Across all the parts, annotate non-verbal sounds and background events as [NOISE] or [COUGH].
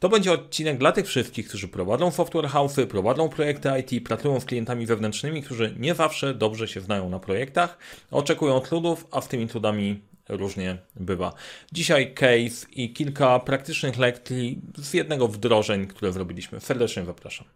To będzie odcinek dla tych wszystkich, którzy prowadzą software house'y, prowadzą projekty IT, pracują z klientami wewnętrznymi, którzy nie zawsze dobrze się znają na projektach, oczekują trudów, a z tymi trudami różnie bywa. Dzisiaj case i kilka praktycznych lekcji z jednego wdrożeń, które zrobiliśmy. Serdecznie zapraszam.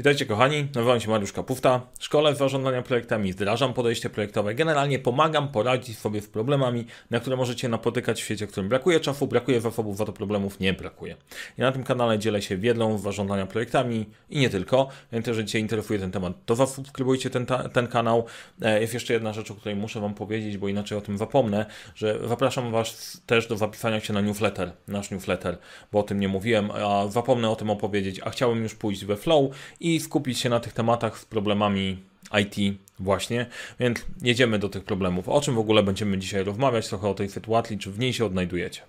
Witajcie kochani, nazywam się Mariusz Kapufta. Szkole zarządzania projektami, wdrażam podejście projektowe. Generalnie pomagam poradzić sobie z problemami, na które możecie napotykać w świecie, w którym brakuje czasu, brakuje zasobów, za to problemów nie brakuje. Ja na tym kanale dzielę się wiedzą zarządzania projektami i nie tylko. Więc jeżeli Cię interesuje ten temat, to zasubskrybujcie ten, ten kanał. E, jest jeszcze jedna rzecz, o której muszę Wam powiedzieć, bo inaczej o tym zapomnę, że zapraszam Was też do zapisania się na newsletter, nasz newsletter, bo o tym nie mówiłem, a zapomnę o tym opowiedzieć, a chciałem już pójść we flow i i skupić się na tych tematach z problemami IT właśnie, więc jedziemy do tych problemów. O czym w ogóle będziemy dzisiaj rozmawiać, trochę o tej sytuacji, czy w niej się odnajdujecie.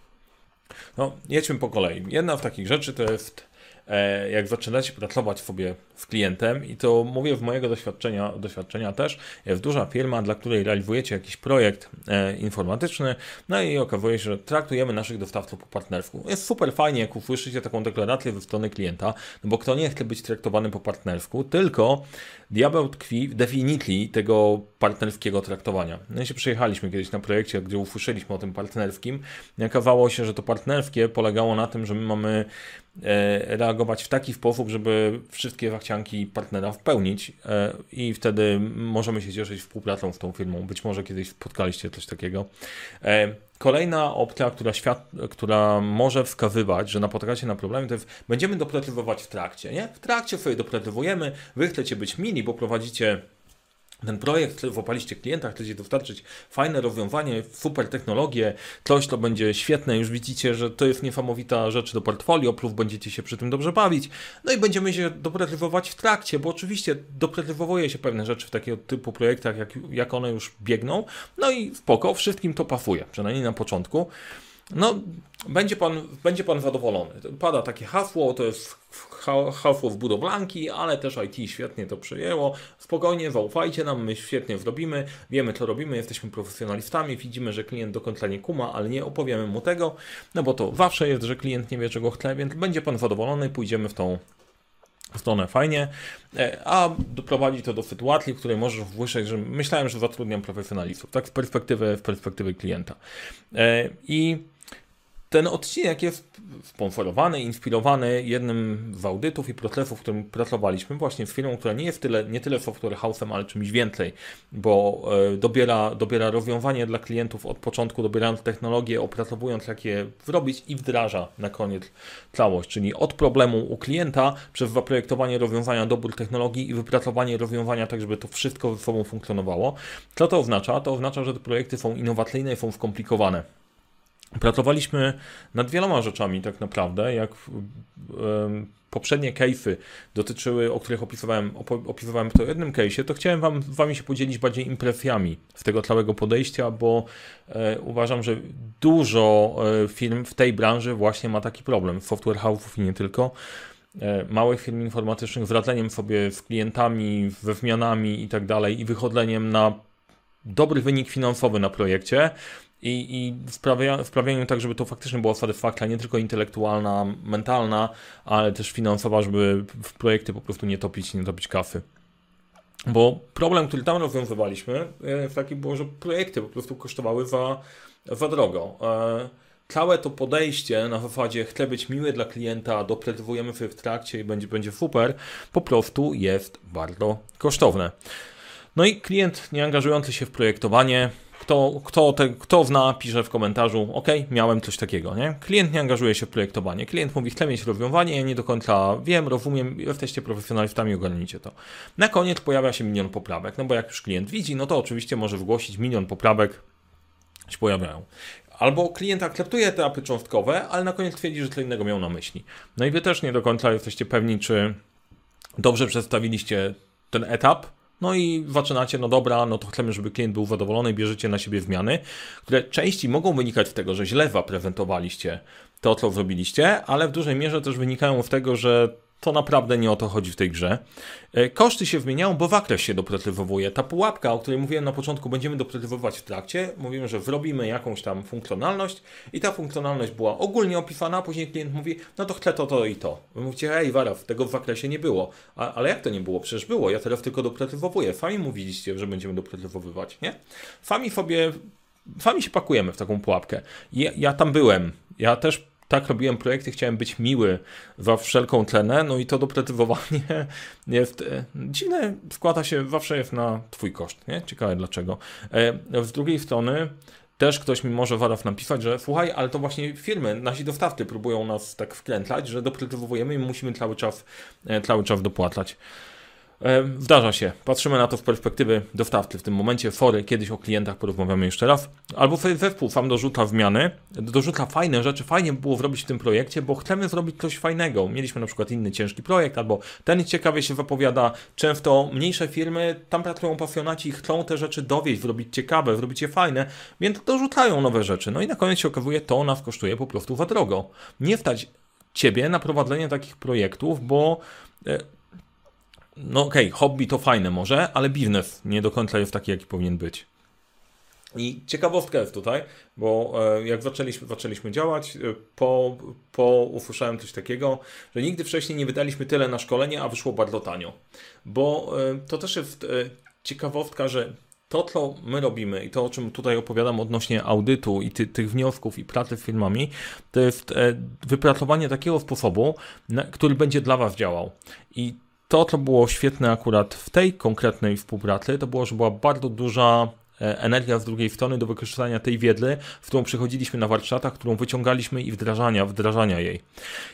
No, jedźmy po kolei. Jedna z takich rzeczy to jest jak zaczynacie pracować sobie z klientem, i to mówię w mojego doświadczenia, doświadczenia też, jest duża firma, dla której realizujecie jakiś projekt e, informatyczny, no i okazuje się, że traktujemy naszych dostawców po partnersku. Jest super fajnie, jak usłyszycie taką deklarację ze strony klienta, no bo kto nie chce być traktowany po partnersku, tylko diabeł tkwi w definicji tego partnerskiego traktowania. No i się przyjechaliśmy kiedyś na projekcie, gdzie usłyszeliśmy o tym partnerskim. Okazało się, że to partnerskie polegało na tym, że my mamy e, reagować w taki sposób, żeby wszystkie zachcianki partnera wpełnić e, i wtedy możemy się cieszyć współpracą z tą firmą. Być może kiedyś spotkaliście coś takiego. E, kolejna opcja, która, świat, która może wskazywać, że napotykacie na problemy, to jest będziemy doprecyzować w trakcie. Nie? W trakcie sobie doprecyzowujemy, wy chcecie być mini, bo prowadzicie ten projekt, w klienta, chcecie dostarczyć fajne rozwiązanie, super technologię, coś, to będzie świetne, już widzicie, że to jest niesamowita rzecz do portfolio, plus będziecie się przy tym dobrze bawić, no i będziemy się doprecyzować w trakcie, bo oczywiście doprecyzowuje się pewne rzeczy w takiego typu projektach, jak, jak one już biegną, no i spoko, wszystkim to pasuje, przynajmniej na początku. No, będzie pan, będzie pan zadowolony. Pada takie hasło, to jest hasło w budowlanki, ale też IT świetnie to przyjęło. Spokojnie, zaufajcie nam, my świetnie zrobimy, wiemy co robimy, jesteśmy profesjonalistami, widzimy, że klient do końca nie kuma, ale nie opowiemy mu tego, no bo to zawsze jest, że klient nie wie czego chce, więc będzie pan zadowolony, pójdziemy w tą stronę fajnie, e, a doprowadzi to do sytuacji, w której możesz włyszeć, że myślałem, że zatrudniam profesjonalistów, tak z perspektywy, z perspektywy klienta. E, I ten odcinek jest sponsorowany, inspirowany jednym z audytów i procesów, w którym pracowaliśmy, właśnie z firmą, która nie jest tyle, nie tyle software house'em, ale czymś więcej, bo e, dobiera, dobiera rozwiązanie dla klientów od początku, dobierając technologię, opracowując jak je zrobić i wdraża na koniec całość, czyli od problemu u klienta przez zaprojektowanie rozwiązania, dobór technologii i wypracowanie rozwiązania tak, żeby to wszystko ze sobą funkcjonowało. Co to oznacza? To oznacza, że te projekty są innowacyjne i są skomplikowane Pracowaliśmy nad wieloma rzeczami tak naprawdę, jak poprzednie case'y dotyczyły, o których opisywałem, opisywałem to jednym case'ie, to chciałem wam, wami się podzielić bardziej impresjami z tego całego podejścia, bo e, uważam, że dużo e, firm w tej branży właśnie ma taki problem, software house'ów i nie tylko, e, małych firm informatycznych z radzeniem sobie z klientami, ze zmianami i tak dalej i wychodzeniem na dobry wynik finansowy na projekcie, i, i sprawia, sprawianiu tak, żeby to faktycznie była satysfakcja nie tylko intelektualna, mentalna, ale też finansowa, żeby w projekty po prostu nie topić, nie topić kafy. Bo problem, który tam rozwiązywaliśmy, e, taki było, że projekty po prostu kosztowały za, za drogo. E, całe to podejście na zasadzie chcę być miły dla klienta, doprecyzujemy sobie w trakcie i będzie, będzie super, po prostu jest bardzo kosztowne. No i klient nie angażujący się w projektowanie kto, kto, te, kto zna, pisze w komentarzu, ok, miałem coś takiego, nie? Klient nie angażuje się w projektowanie. Klient mówi, chcę mieć rozwiązanie, ja nie do końca wiem, rozumiem, jesteście profesjonalistami, ogarnijcie to. Na koniec pojawia się milion poprawek, no bo jak już klient widzi, no to oczywiście może zgłosić milion poprawek, się pojawiają. Albo klient akceptuje etapy cząstkowe, ale na koniec twierdzi, że co innego miał na myśli. No i wy też nie do końca jesteście pewni, czy dobrze przedstawiliście ten etap, no i zaczynacie, no dobra, no to chcemy, żeby klient był zadowolony bierzecie na siebie zmiany, które części mogą wynikać z tego, że źle zaprezentowaliście to, co zrobiliście, ale w dużej mierze też wynikają z tego, że to naprawdę nie o to chodzi w tej grze. E, koszty się zmieniają, bo zakres się dopretywowuje. Ta pułapka, o której mówiłem na początku, będziemy dopretywować w trakcie. Mówimy, że wrobimy jakąś tam funkcjonalność i ta funkcjonalność była ogólnie opisana, a później klient mówi, no to chcę to, to i to. Wy mówicie, ej Waraw, tego w zakresie nie było. A, ale jak to nie było? Przecież było, ja teraz tylko dopretywowuję. Fami mówiliście, że będziemy dopretywowywać, nie? Fami sobie, fami się pakujemy w taką pułapkę. Ja, ja tam byłem. Ja też tak robiłem projekty, chciałem być miły za wszelką cenę, no i to dopretywowanie [LAUGHS] jest e, dziwne, składa się, zawsze jest na twój koszt, nie? Ciekawe dlaczego. E, z drugiej strony też ktoś mi może waraf napisać, że słuchaj, ale to właśnie firmy, nasi dostawcy próbują nas tak wkrętlać, że dopretywowujemy i musimy cały czas, e, cały czas dopłacać. Zdarza się. Patrzymy na to z perspektywy dostawcy. W tym momencie fory, kiedyś o klientach porozmawiamy jeszcze raz. Albo zespół sam dorzuca zmiany, dorzuca fajne rzeczy, fajnie było zrobić w tym projekcie, bo chcemy zrobić coś fajnego. Mieliśmy na przykład inny ciężki projekt, albo ten ciekawie się wypowiada. Często mniejsze firmy, tam pracują pasjonaci i chcą te rzeczy dowieść, zrobić ciekawe, zrobić je fajne, więc dorzucają nowe rzeczy. No i na koniec się okazuje, to nas kosztuje po prostu za drogo. Nie stać ciebie na prowadzenie takich projektów, bo e, no okej, okay, hobby to fajne może, ale biznes nie do końca jest taki, jaki powinien być. I ciekawostka jest tutaj, bo e, jak zaczęliśmy, zaczęliśmy działać, e, po, po usłyszałem coś takiego, że nigdy wcześniej nie wydaliśmy tyle na szkolenie, a wyszło bardzo tanio. Bo e, to też jest ciekawostka, że to, co my robimy i to, o czym tutaj opowiadam odnośnie audytu i ty, tych wniosków i pracy z firmami, to jest wypracowanie takiego sposobu, który będzie dla Was działał. I to, co było świetne akurat w tej konkretnej współpracy, to było, że była bardzo duża e, energia z drugiej strony do wykorzystania tej wiedzy, w którą przychodziliśmy na warsztatach, którą wyciągaliśmy i wdrażania, wdrażania jej.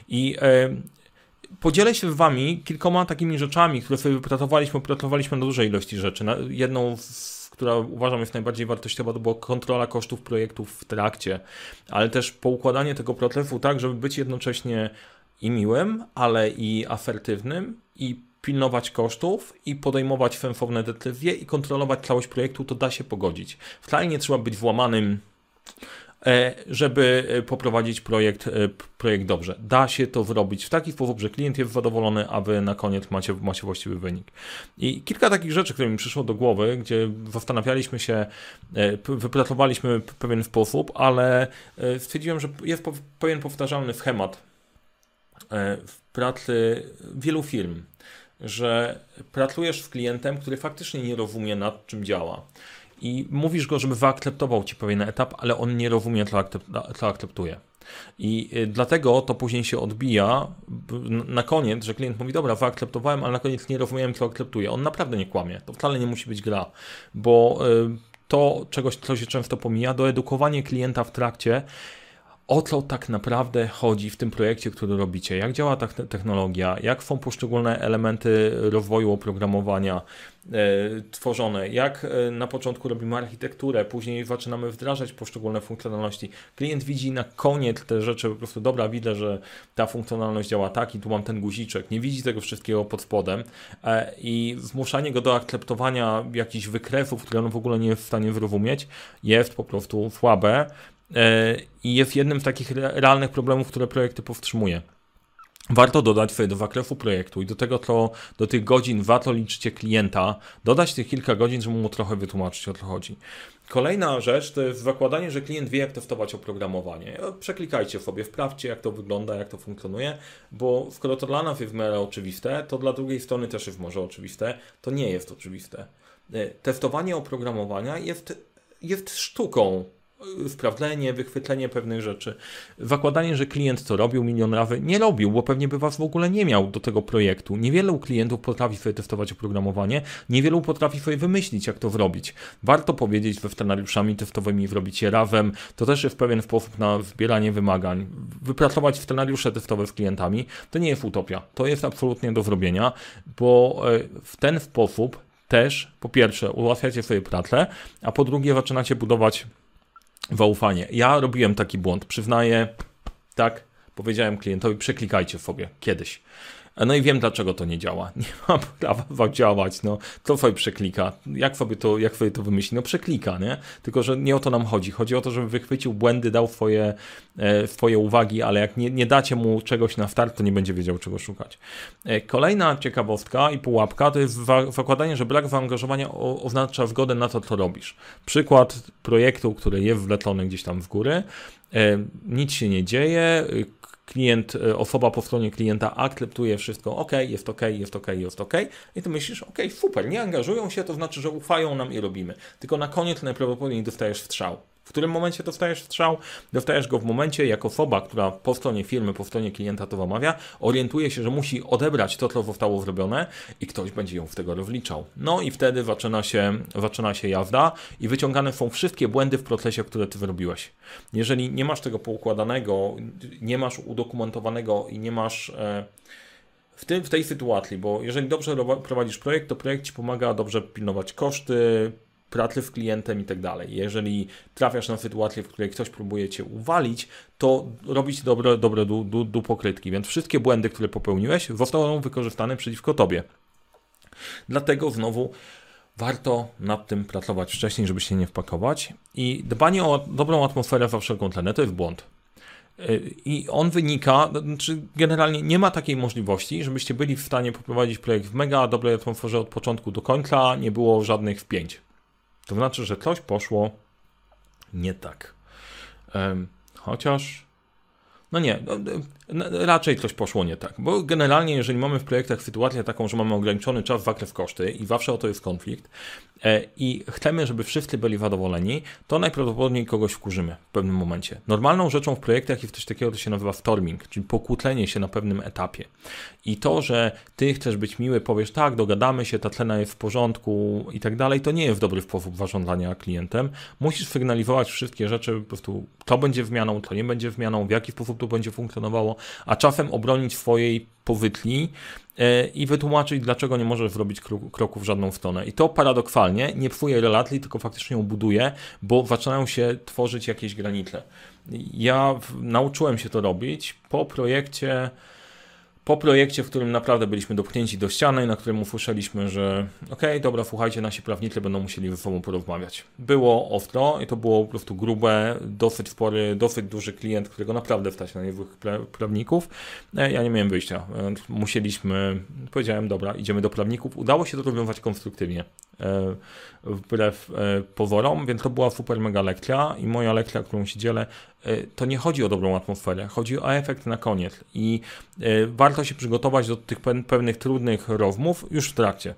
I e, podzielę się z Wami kilkoma takimi rzeczami, które sobie wypracowaliśmy, opracowaliśmy na dużej ilości rzeczy. jedną z która uważam jest najbardziej wartościowa, to była kontrola kosztów projektów w trakcie, ale też poukładanie tego procesu tak, żeby być jednocześnie i miłym, ale i asertywnym i pilnować kosztów i podejmować sensowne decyzje i kontrolować całość projektu, to da się pogodzić. Wcale nie trzeba być włamanym, e, żeby e, poprowadzić projekt, e, projekt dobrze. Da się to zrobić w taki sposób, że klient jest zadowolony, a wy na koniec macie, macie właściwy wynik. I kilka takich rzeczy, które mi przyszło do głowy, gdzie zastanawialiśmy się, wypracowaliśmy pewien sposób, ale stwierdziłem, że jest pewien powtarzalny schemat w pracy wielu firm że pracujesz z klientem, który faktycznie nie rozumie nad czym działa. I mówisz go, żeby wyakceptował ci pewien etap, ale on nie rozumie, co akceptuje. I y, dlatego to później się odbija na koniec, że klient mówi, dobra, wyakceptowałem, ale na koniec nie rozumiałem, co akceptuje. On naprawdę nie kłamie. To wcale nie musi być gra, bo y, to czegoś, co się często pomija, doedukowanie klienta w trakcie o co tak naprawdę chodzi w tym projekcie, który robicie, jak działa ta technologia, jak są poszczególne elementy rozwoju oprogramowania e, tworzone, jak e, na początku robimy architekturę, później zaczynamy wdrażać poszczególne funkcjonalności. Klient widzi na koniec te rzeczy, po prostu dobra, widzę, że ta funkcjonalność działa tak i tu mam ten guziczek, nie widzi tego wszystkiego pod spodem e, i zmuszanie go do akceptowania jakichś wykresów, które on w ogóle nie jest w stanie zrozumieć, jest po prostu słabe i jest jednym z takich realnych problemów, które projekty powstrzymuje. Warto dodać sobie do zakresu projektu i do tego, co do tych godzin warto liczycie klienta, dodać tych kilka godzin, żeby mu trochę wytłumaczyć o co chodzi. Kolejna rzecz to jest zakładanie, że klient wie, jak testować oprogramowanie. Przeklikajcie sobie, sprawdźcie, jak to wygląda, jak to funkcjonuje, bo skoro to dla nas jest w miarę oczywiste, to dla drugiej strony też jest może oczywiste. To nie jest oczywiste. E, testowanie oprogramowania jest, jest sztuką sprawdzenie, wychwytlenie pewnych rzeczy. Zakładanie, że klient to robił milion razy, nie robił, bo pewnie by was w ogóle nie miał do tego projektu. Niewielu klientów potrafi sobie testować oprogramowanie, niewielu potrafi sobie wymyślić, jak to zrobić. Warto powiedzieć we scenariuszami testowymi, zrobić je razem. To też jest pewien sposób na zbieranie wymagań. Wypracować scenariusze testowe z klientami to nie jest utopia. To jest absolutnie do zrobienia, bo e, w ten sposób też po pierwsze ułatwiacie sobie pracę, a po drugie zaczynacie budować zaufanie. Ja robiłem taki błąd, przyznaję, tak, powiedziałem klientowi, przeklikajcie sobie kiedyś. No i wiem, dlaczego to nie działa. [LAUGHS] Nie ma prawa działać. No, kto sobie przeklika? Jak sobie to, jak sobie to wymyśli? No przeklika, nie? Tylko, że nie o to nam chodzi. Chodzi o to, żeby wychwycił błędy, dał swoje, e, swoje uwagi, ale jak nie, nie dacie mu czegoś na start, to nie będzie wiedział, czego szukać. E, kolejna ciekawostka i pułapka to jest zakładanie, że brak zaangażowania oznacza zgodę na to, co robisz. Przykład projektu, który jest wletlony gdzieś tam w góry, e, nic się nie dzieje, klient, e, osoba po stronie klienta akceptuje wszystko, ok, jest ok, jest ok, jest ok, i ty myślisz, ok, super, nie angażują się, to znaczy, że ufają nam i robimy. Tylko na koniec najprawdopodobniej dostajesz strzał. W którym momencie dostajesz strzał? Dostajesz go w momencie, jak osoba, która po stronie firmy, po stronie klienta to wamawia, orientuje się, że musi odebrać to, co zostało zrobione i ktoś będzie ją w tego rozliczał. No i wtedy zaczyna się, zaczyna się jazda i wyciągane są wszystkie błędy w procesie, które ty wyrobiłeś. Jeżeli nie masz tego poukładanego, nie masz udokumentowanego i nie masz... E, w, tym, w tej sytuacji, bo jeżeli dobrze prowadzisz projekt, to projekt ci pomaga dobrze pilnować koszty, pracy z klientem i tak dalej. Jeżeli trafiasz na sytuację, w której ktoś próbuje cię uwalić, to robić dobre, dobre du, du, du pokrytki. Więc wszystkie błędy, które popełniłeś, zostaną wykorzystane przeciwko tobie. Dlatego znowu warto nad tym pracować wcześniej, żeby się nie wpakować. I dbanie o dobrą atmosferę za wszelką cenę to jest błąd. I on wynika, znaczy generalnie nie ma takiej możliwości, żebyście byli w stanie poprowadzić projekt w mega dobrej atmosferze od początku do końca, nie było żadnych wpięć. To znaczy, że coś poszło nie tak. Chociaż no nie, no, no, raczej coś poszło nie tak, bo generalnie jeżeli mamy w projektach sytuację taką, że mamy ograniczony czas, zakres koszty i zawsze o to jest konflikt e, i chcemy, żeby wszyscy byli zadowoleni, to najprawdopodobniej kogoś wkurzymy w pewnym momencie. Normalną rzeczą w projektach jest coś takiego, co się nazywa storming, czyli pokłócenie się na pewnym etapie. I to, że ty chcesz być miły, powiesz tak, dogadamy się, ta cena jest w porządku i tak dalej, to nie jest dobry sposób zarządzania klientem. Musisz sygnalizować wszystkie rzeczy, po prostu to będzie zmianą, to nie będzie zmianą, w jaki sposób to będzie funkcjonowało, a czasem obronić swojej powytli e, i wytłumaczyć, dlaczego nie możesz zrobić kroku w żadną stronę. I to paradoksalnie nie psuje relacji, tylko faktycznie ją buduje, bo zaczynają się tworzyć jakieś granice. Ja nauczyłem się to robić po projekcie po projekcie, w którym naprawdę byliśmy dopchnięci do ściany, na którym usłyszeliśmy, że okej, okay, dobra, słuchajcie, nasi prawnicy będą musieli ze sobą porozmawiać. Było ostro i to było po prostu grube, dosyć spory, dosyć duży klient, którego naprawdę stać na niewłych prawników. E, ja nie miałem wyjścia. Musieliśmy, powiedziałem, dobra, idziemy do prawników. Udało się to rozwiązać konstruktywnie. E, wbrew e, pozorom, więc to była super mega lekcja i moja lekcja, którą się dzielę, e, to nie chodzi o dobrą atmosferę, chodzi o efekt na koniec i warto się przygotować do tych pewnych trudnych rozmów już w trakcie.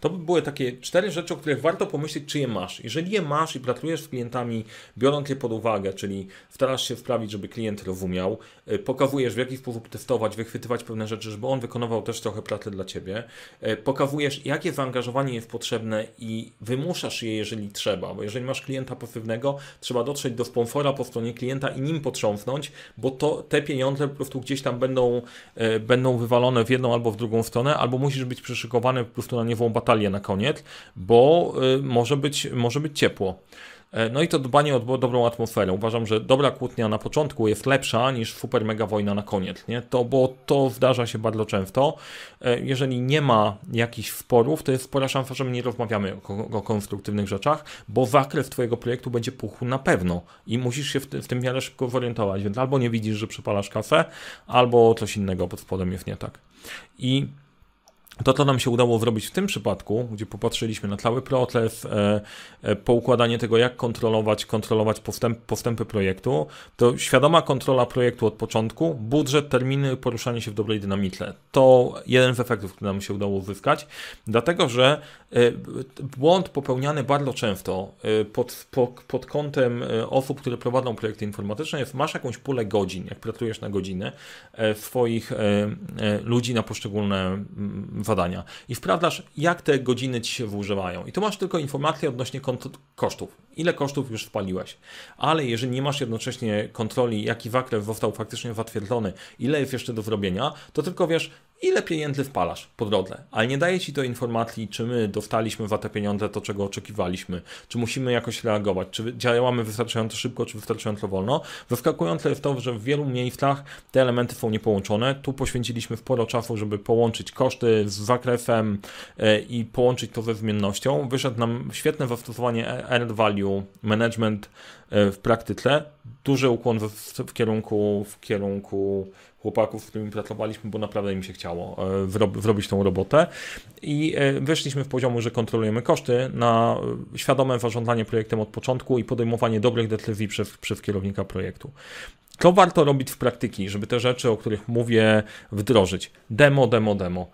To by były takie cztery rzeczy, o których warto pomyśleć, czy je masz. Jeżeli je masz i pracujesz z klientami, biorąc je pod uwagę, czyli starasz się sprawić, żeby klient rozumiał, y, pokazujesz w jaki sposób testować, wychwytywać pewne rzeczy, żeby on wykonywał też trochę pracy dla ciebie, y, pokazujesz, jakie zaangażowanie jest potrzebne i wymuszasz je, jeżeli trzeba, bo jeżeli masz klienta pasywnego, trzeba dotrzeć do sponsora po stronie klienta i nim potrząsnąć, bo to te pieniądze po prostu gdzieś tam będą, y, będą wywalone w jedną albo w drugą stronę, albo musisz być przyszykowany po prostu na niewą batalię na koniec, bo y, może być, może być ciepło. E, no i to dbanie o dobrą atmosferę. Uważam, że dobra kłótnia na początku jest lepsza niż super mega wojna na koniec, nie? To, bo to zdarza się bardzo często. E, jeżeli nie ma jakichś sporów, to jest spora szansa, że my nie rozmawiamy o, o konstruktywnych rzeczach, bo zakres twojego projektu będzie puchł na pewno i musisz się w, w tym miarę szybko zorientować, więc albo nie widzisz, że przepalasz kasę, albo coś innego pod spodem jest nie tak. I to, co nam się udało zrobić w tym przypadku, gdzie popatrzyliśmy na cały proces, e, e, poukładanie tego, jak kontrolować, kontrolować postęp, postępy projektu, to świadoma kontrola projektu od początku, budżet, terminy, poruszanie się w dobrej dynamice. To jeden z efektów, który nam się udało uzyskać, dlatego że e, błąd popełniany bardzo często pod, pod, pod kątem osób, które prowadzą projekty informatyczne jest, masz jakąś pulę godzin, jak pracujesz na godzinę, swoich ludzi na poszczególne zadania i sprawdzasz, jak te godziny ci się wyużywają. I tu masz tylko informacje odnośnie kosztów. Ile kosztów już spaliłeś. Ale jeżeli nie masz jednocześnie kontroli, jaki zakres został faktycznie zatwierdzony, ile jest jeszcze do zrobienia, to tylko wiesz, ile pieniędzy wpalasz po drodze, ale nie daje ci to informacji, czy my dostaliśmy za te pieniądze to, czego oczekiwaliśmy, czy musimy jakoś reagować, czy działamy wystarczająco szybko, czy wystarczająco wolno. Wyskakujące jest to, że w wielu miejscach te elementy są niepołączone. Tu poświęciliśmy sporo czasu, żeby połączyć koszty z zakresem e, i połączyć to ze zmiennością. Wyszedł nam świetne zastosowanie Earned Value Management e, w praktyce. Duży ukłon w kierunku, w kierunku chłopaków, z którymi pracowaliśmy, bo naprawdę im się chciało e, zrobić tą robotę. I e, wyszliśmy w poziomu, że kontrolujemy koszty na świadome zarządzanie projektem od początku i podejmowanie dobrych decyzji przez, przez kierownika projektu. To warto robić w praktyki, żeby te rzeczy, o których mówię, wdrożyć. Demo, demo, demo.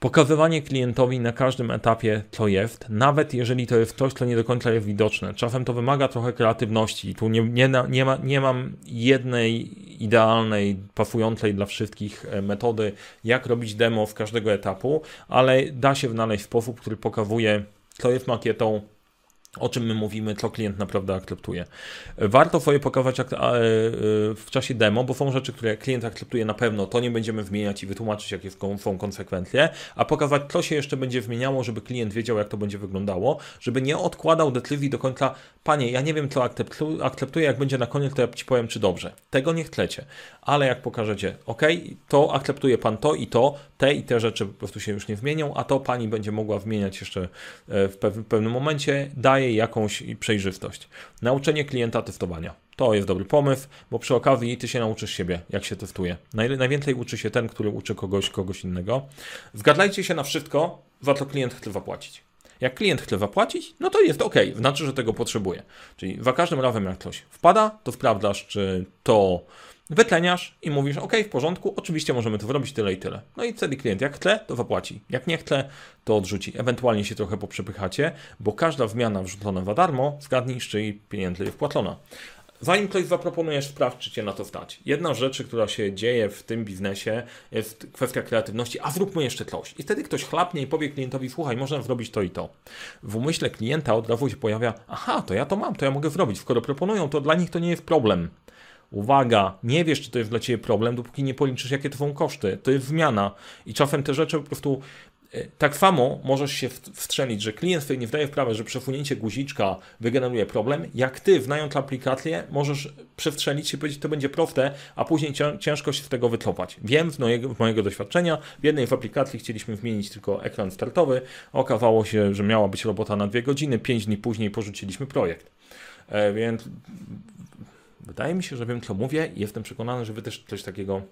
Pokazywanie klientowi na każdym etapie, co jest, nawet jeżeli to jest coś, co nie do końca jest widoczne. Czasem to wymaga trochę kreatywności. Tu nie, nie, nie, ma, nie mam jednej idealnej, pasującej dla wszystkich e, metody, jak robić demo z każdego etapu, ale da się znaleźć sposób, który pokazuje, co jest makietą, o czym my mówimy, co klient naprawdę akceptuje. Warto sobie pokazać e, w czasie demo, bo są rzeczy, które klient akceptuje na pewno, to nie będziemy wymieniać i wytłumaczyć, jakie są konsekwencje, a pokazać, co się jeszcze będzie zmieniało, żeby klient wiedział, jak to będzie wyglądało, żeby nie odkładał decyzji do końca, panie, ja nie wiem, co akceptuję, jak będzie na koniec, to ja ci powiem, czy dobrze. Tego nie chcecie, ale jak pokażecie, ok, to akceptuje pan to i to, te i te rzeczy po prostu się już nie zmienią, a to pani będzie mogła wymieniać jeszcze e, w pewnym momencie, daje daje jakąś przejrzystość. Nauczenie klienta testowania. To jest dobry pomysł, bo przy okazji ty się nauczysz siebie, jak się testuje. najwięcej uczy się ten, który uczy kogoś, kogoś innego. Zgadzajcie się na wszystko, za co klient chce zapłacić. Jak klient chce zapłacić, no to jest ok, znaczy, że tego potrzebuje. Czyli za każdym razem, jak coś wpada, to sprawdzasz, czy to wytleniasz i mówisz, ok, w porządku, oczywiście możemy to zrobić tyle i tyle. No i wtedy klient jak chce, to zapłaci. Jak nie chce, to odrzuci. Ewentualnie się trochę poprzepychacie, bo każda zmiana wrzucona za darmo, zgadnij, z czyjej pieniędzy jest wpłacona. Zanim ktoś zaproponujesz, sprawdź, czy cię na to stać. Jedna z rzeczy, która się dzieje w tym biznesie, jest kwestia kreatywności, a zróbmy jeszcze coś. I wtedy ktoś chlapnie i powie klientowi, słuchaj, można zrobić to i to. W umyśle klienta od razu się pojawia, aha, to ja to mam, to ja mogę zrobić. Skoro proponują, to dla nich to nie jest problem. Uwaga, nie wiesz, czy to jest dla Ciebie problem, dopóki nie policzysz, jakie to są koszty. To jest zmiana i czasem te rzeczy po prostu e, tak samo możesz się wstrzelić, że klient sobie nie wdaje w że przesunięcie guziczka wygeneruje problem, jak ty, wnając aplikację, możesz przestrzelić się powiedzieć, to będzie proste, a później ciężko się z tego wycofać. Wiem z mojego, z mojego doświadczenia, w jednej z aplikacji chcieliśmy zmienić tylko ekran startowy, okazało się, że miała być robota na dwie godziny, pięć dni później porzuciliśmy projekt. E, więc Wydaje mi się, że wiem, co mówię i jestem przekonany, że wy też coś takiego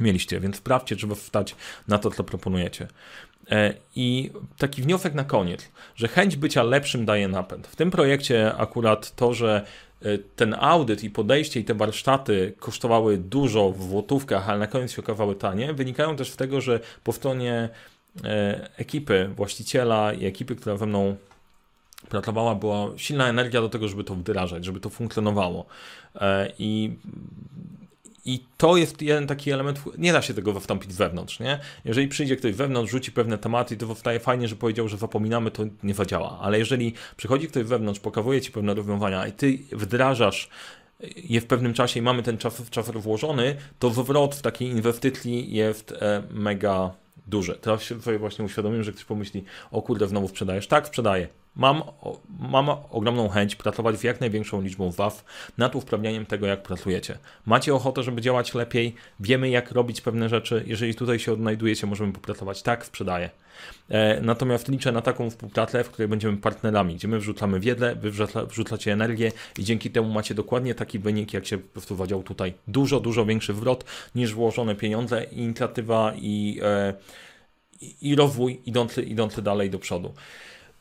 mieliście, więc sprawdźcie, żeby wstać na to, co proponujecie. E, I taki wniosek na koniec, że chęć bycia lepszym daje napęd. W tym projekcie akurat to, że e, ten audyt i podejście i te warsztaty kosztowały dużo w złotówkach, ale na koniec się okazały tanie, wynikają też z tego, że po stronie e, ekipy, właściciela i ekipy, która ze mną pracowała, była silna energia do tego, żeby to wdrażać, żeby to funkcjonowało. E, I i to jest jeden taki element, nie da się tego wstąpić wewnątrz, nie? Jeżeli przyjdzie ktoś wewnątrz, rzuci pewne tematy, to powstaje fajnie, że powiedział, że zapominamy, to nie zadziała. Ale jeżeli przychodzi ktoś wewnątrz, pokazuje ci pewne rozwiązania i ty wdrażasz je w pewnym czasie i mamy ten czas, czas włożony, to zwrot w takiej inwestycji jest e, mega duży. Teraz sobie właśnie uświadomiłem, że ktoś pomyśli, o kurde, znowu sprzedajesz. Tak, sprzedaję. Mam, mam ogromną chęć pracować z jak największą liczbą WAF nad usprawnianiem tego, jak pracujecie. Macie ochotę, żeby działać lepiej, wiemy, jak robić pewne rzeczy. Jeżeli tutaj się odnajdujecie, możemy popracować. Tak, sprzedaję. E, natomiast liczę na taką współpracę, w której będziemy partnerami, gdzie my wrzucamy wiedzę, wy wrzucacie energię i dzięki temu macie dokładnie taki wynik, jak się wprowadził tutaj. Dużo, dużo większy wrot niż włożone pieniądze, inicjatywa i, e, i rozwój idący, idący dalej do przodu.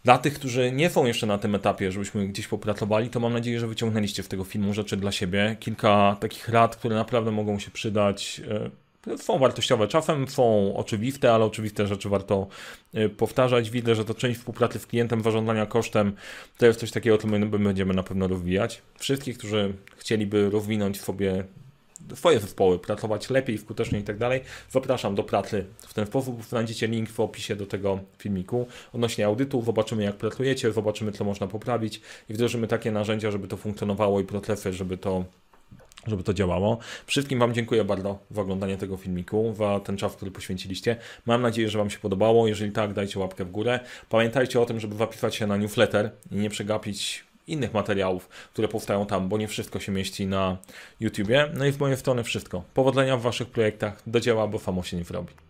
Dla tych, którzy nie są jeszcze na tym etapie, żebyśmy gdzieś popracowali, to mam nadzieję, że wyciągnęliście z tego filmu rzeczy dla siebie. Kilka takich rad, które naprawdę mogą się przydać. Są wartościowe czasem, są oczywiste, ale oczywiste rzeczy warto e, powtarzać. Widzę, że to część współpracy z klientem, zarządzania kosztem, to jest coś takiego, co my będziemy na pewno rozwijać. Wszystkich, którzy chcieliby rozwinąć sobie swoje zespoły, pracować lepiej, skuteczniej i tak dalej, zapraszam do pracy w ten sposób. Znajdziecie link w opisie do tego filmiku odnośnie audytu. Zobaczymy, jak pracujecie, zobaczymy, co można poprawić i wdrożymy takie narzędzia, żeby to funkcjonowało i procesy, żeby to żeby to działało. Wszystkim Wam dziękuję bardzo za oglądanie tego filmiku, za ten czas, który poświęciliście. Mam nadzieję, że Wam się podobało. Jeżeli tak, dajcie łapkę w górę. Pamiętajcie o tym, żeby zapisać się na newsletter i nie przegapić innych materiałów, które powstają tam, bo nie wszystko się mieści na YouTubie. No i z mojej strony wszystko. Powodzenia w Waszych projektach, do dzieła, bo samo się nie wyrobi.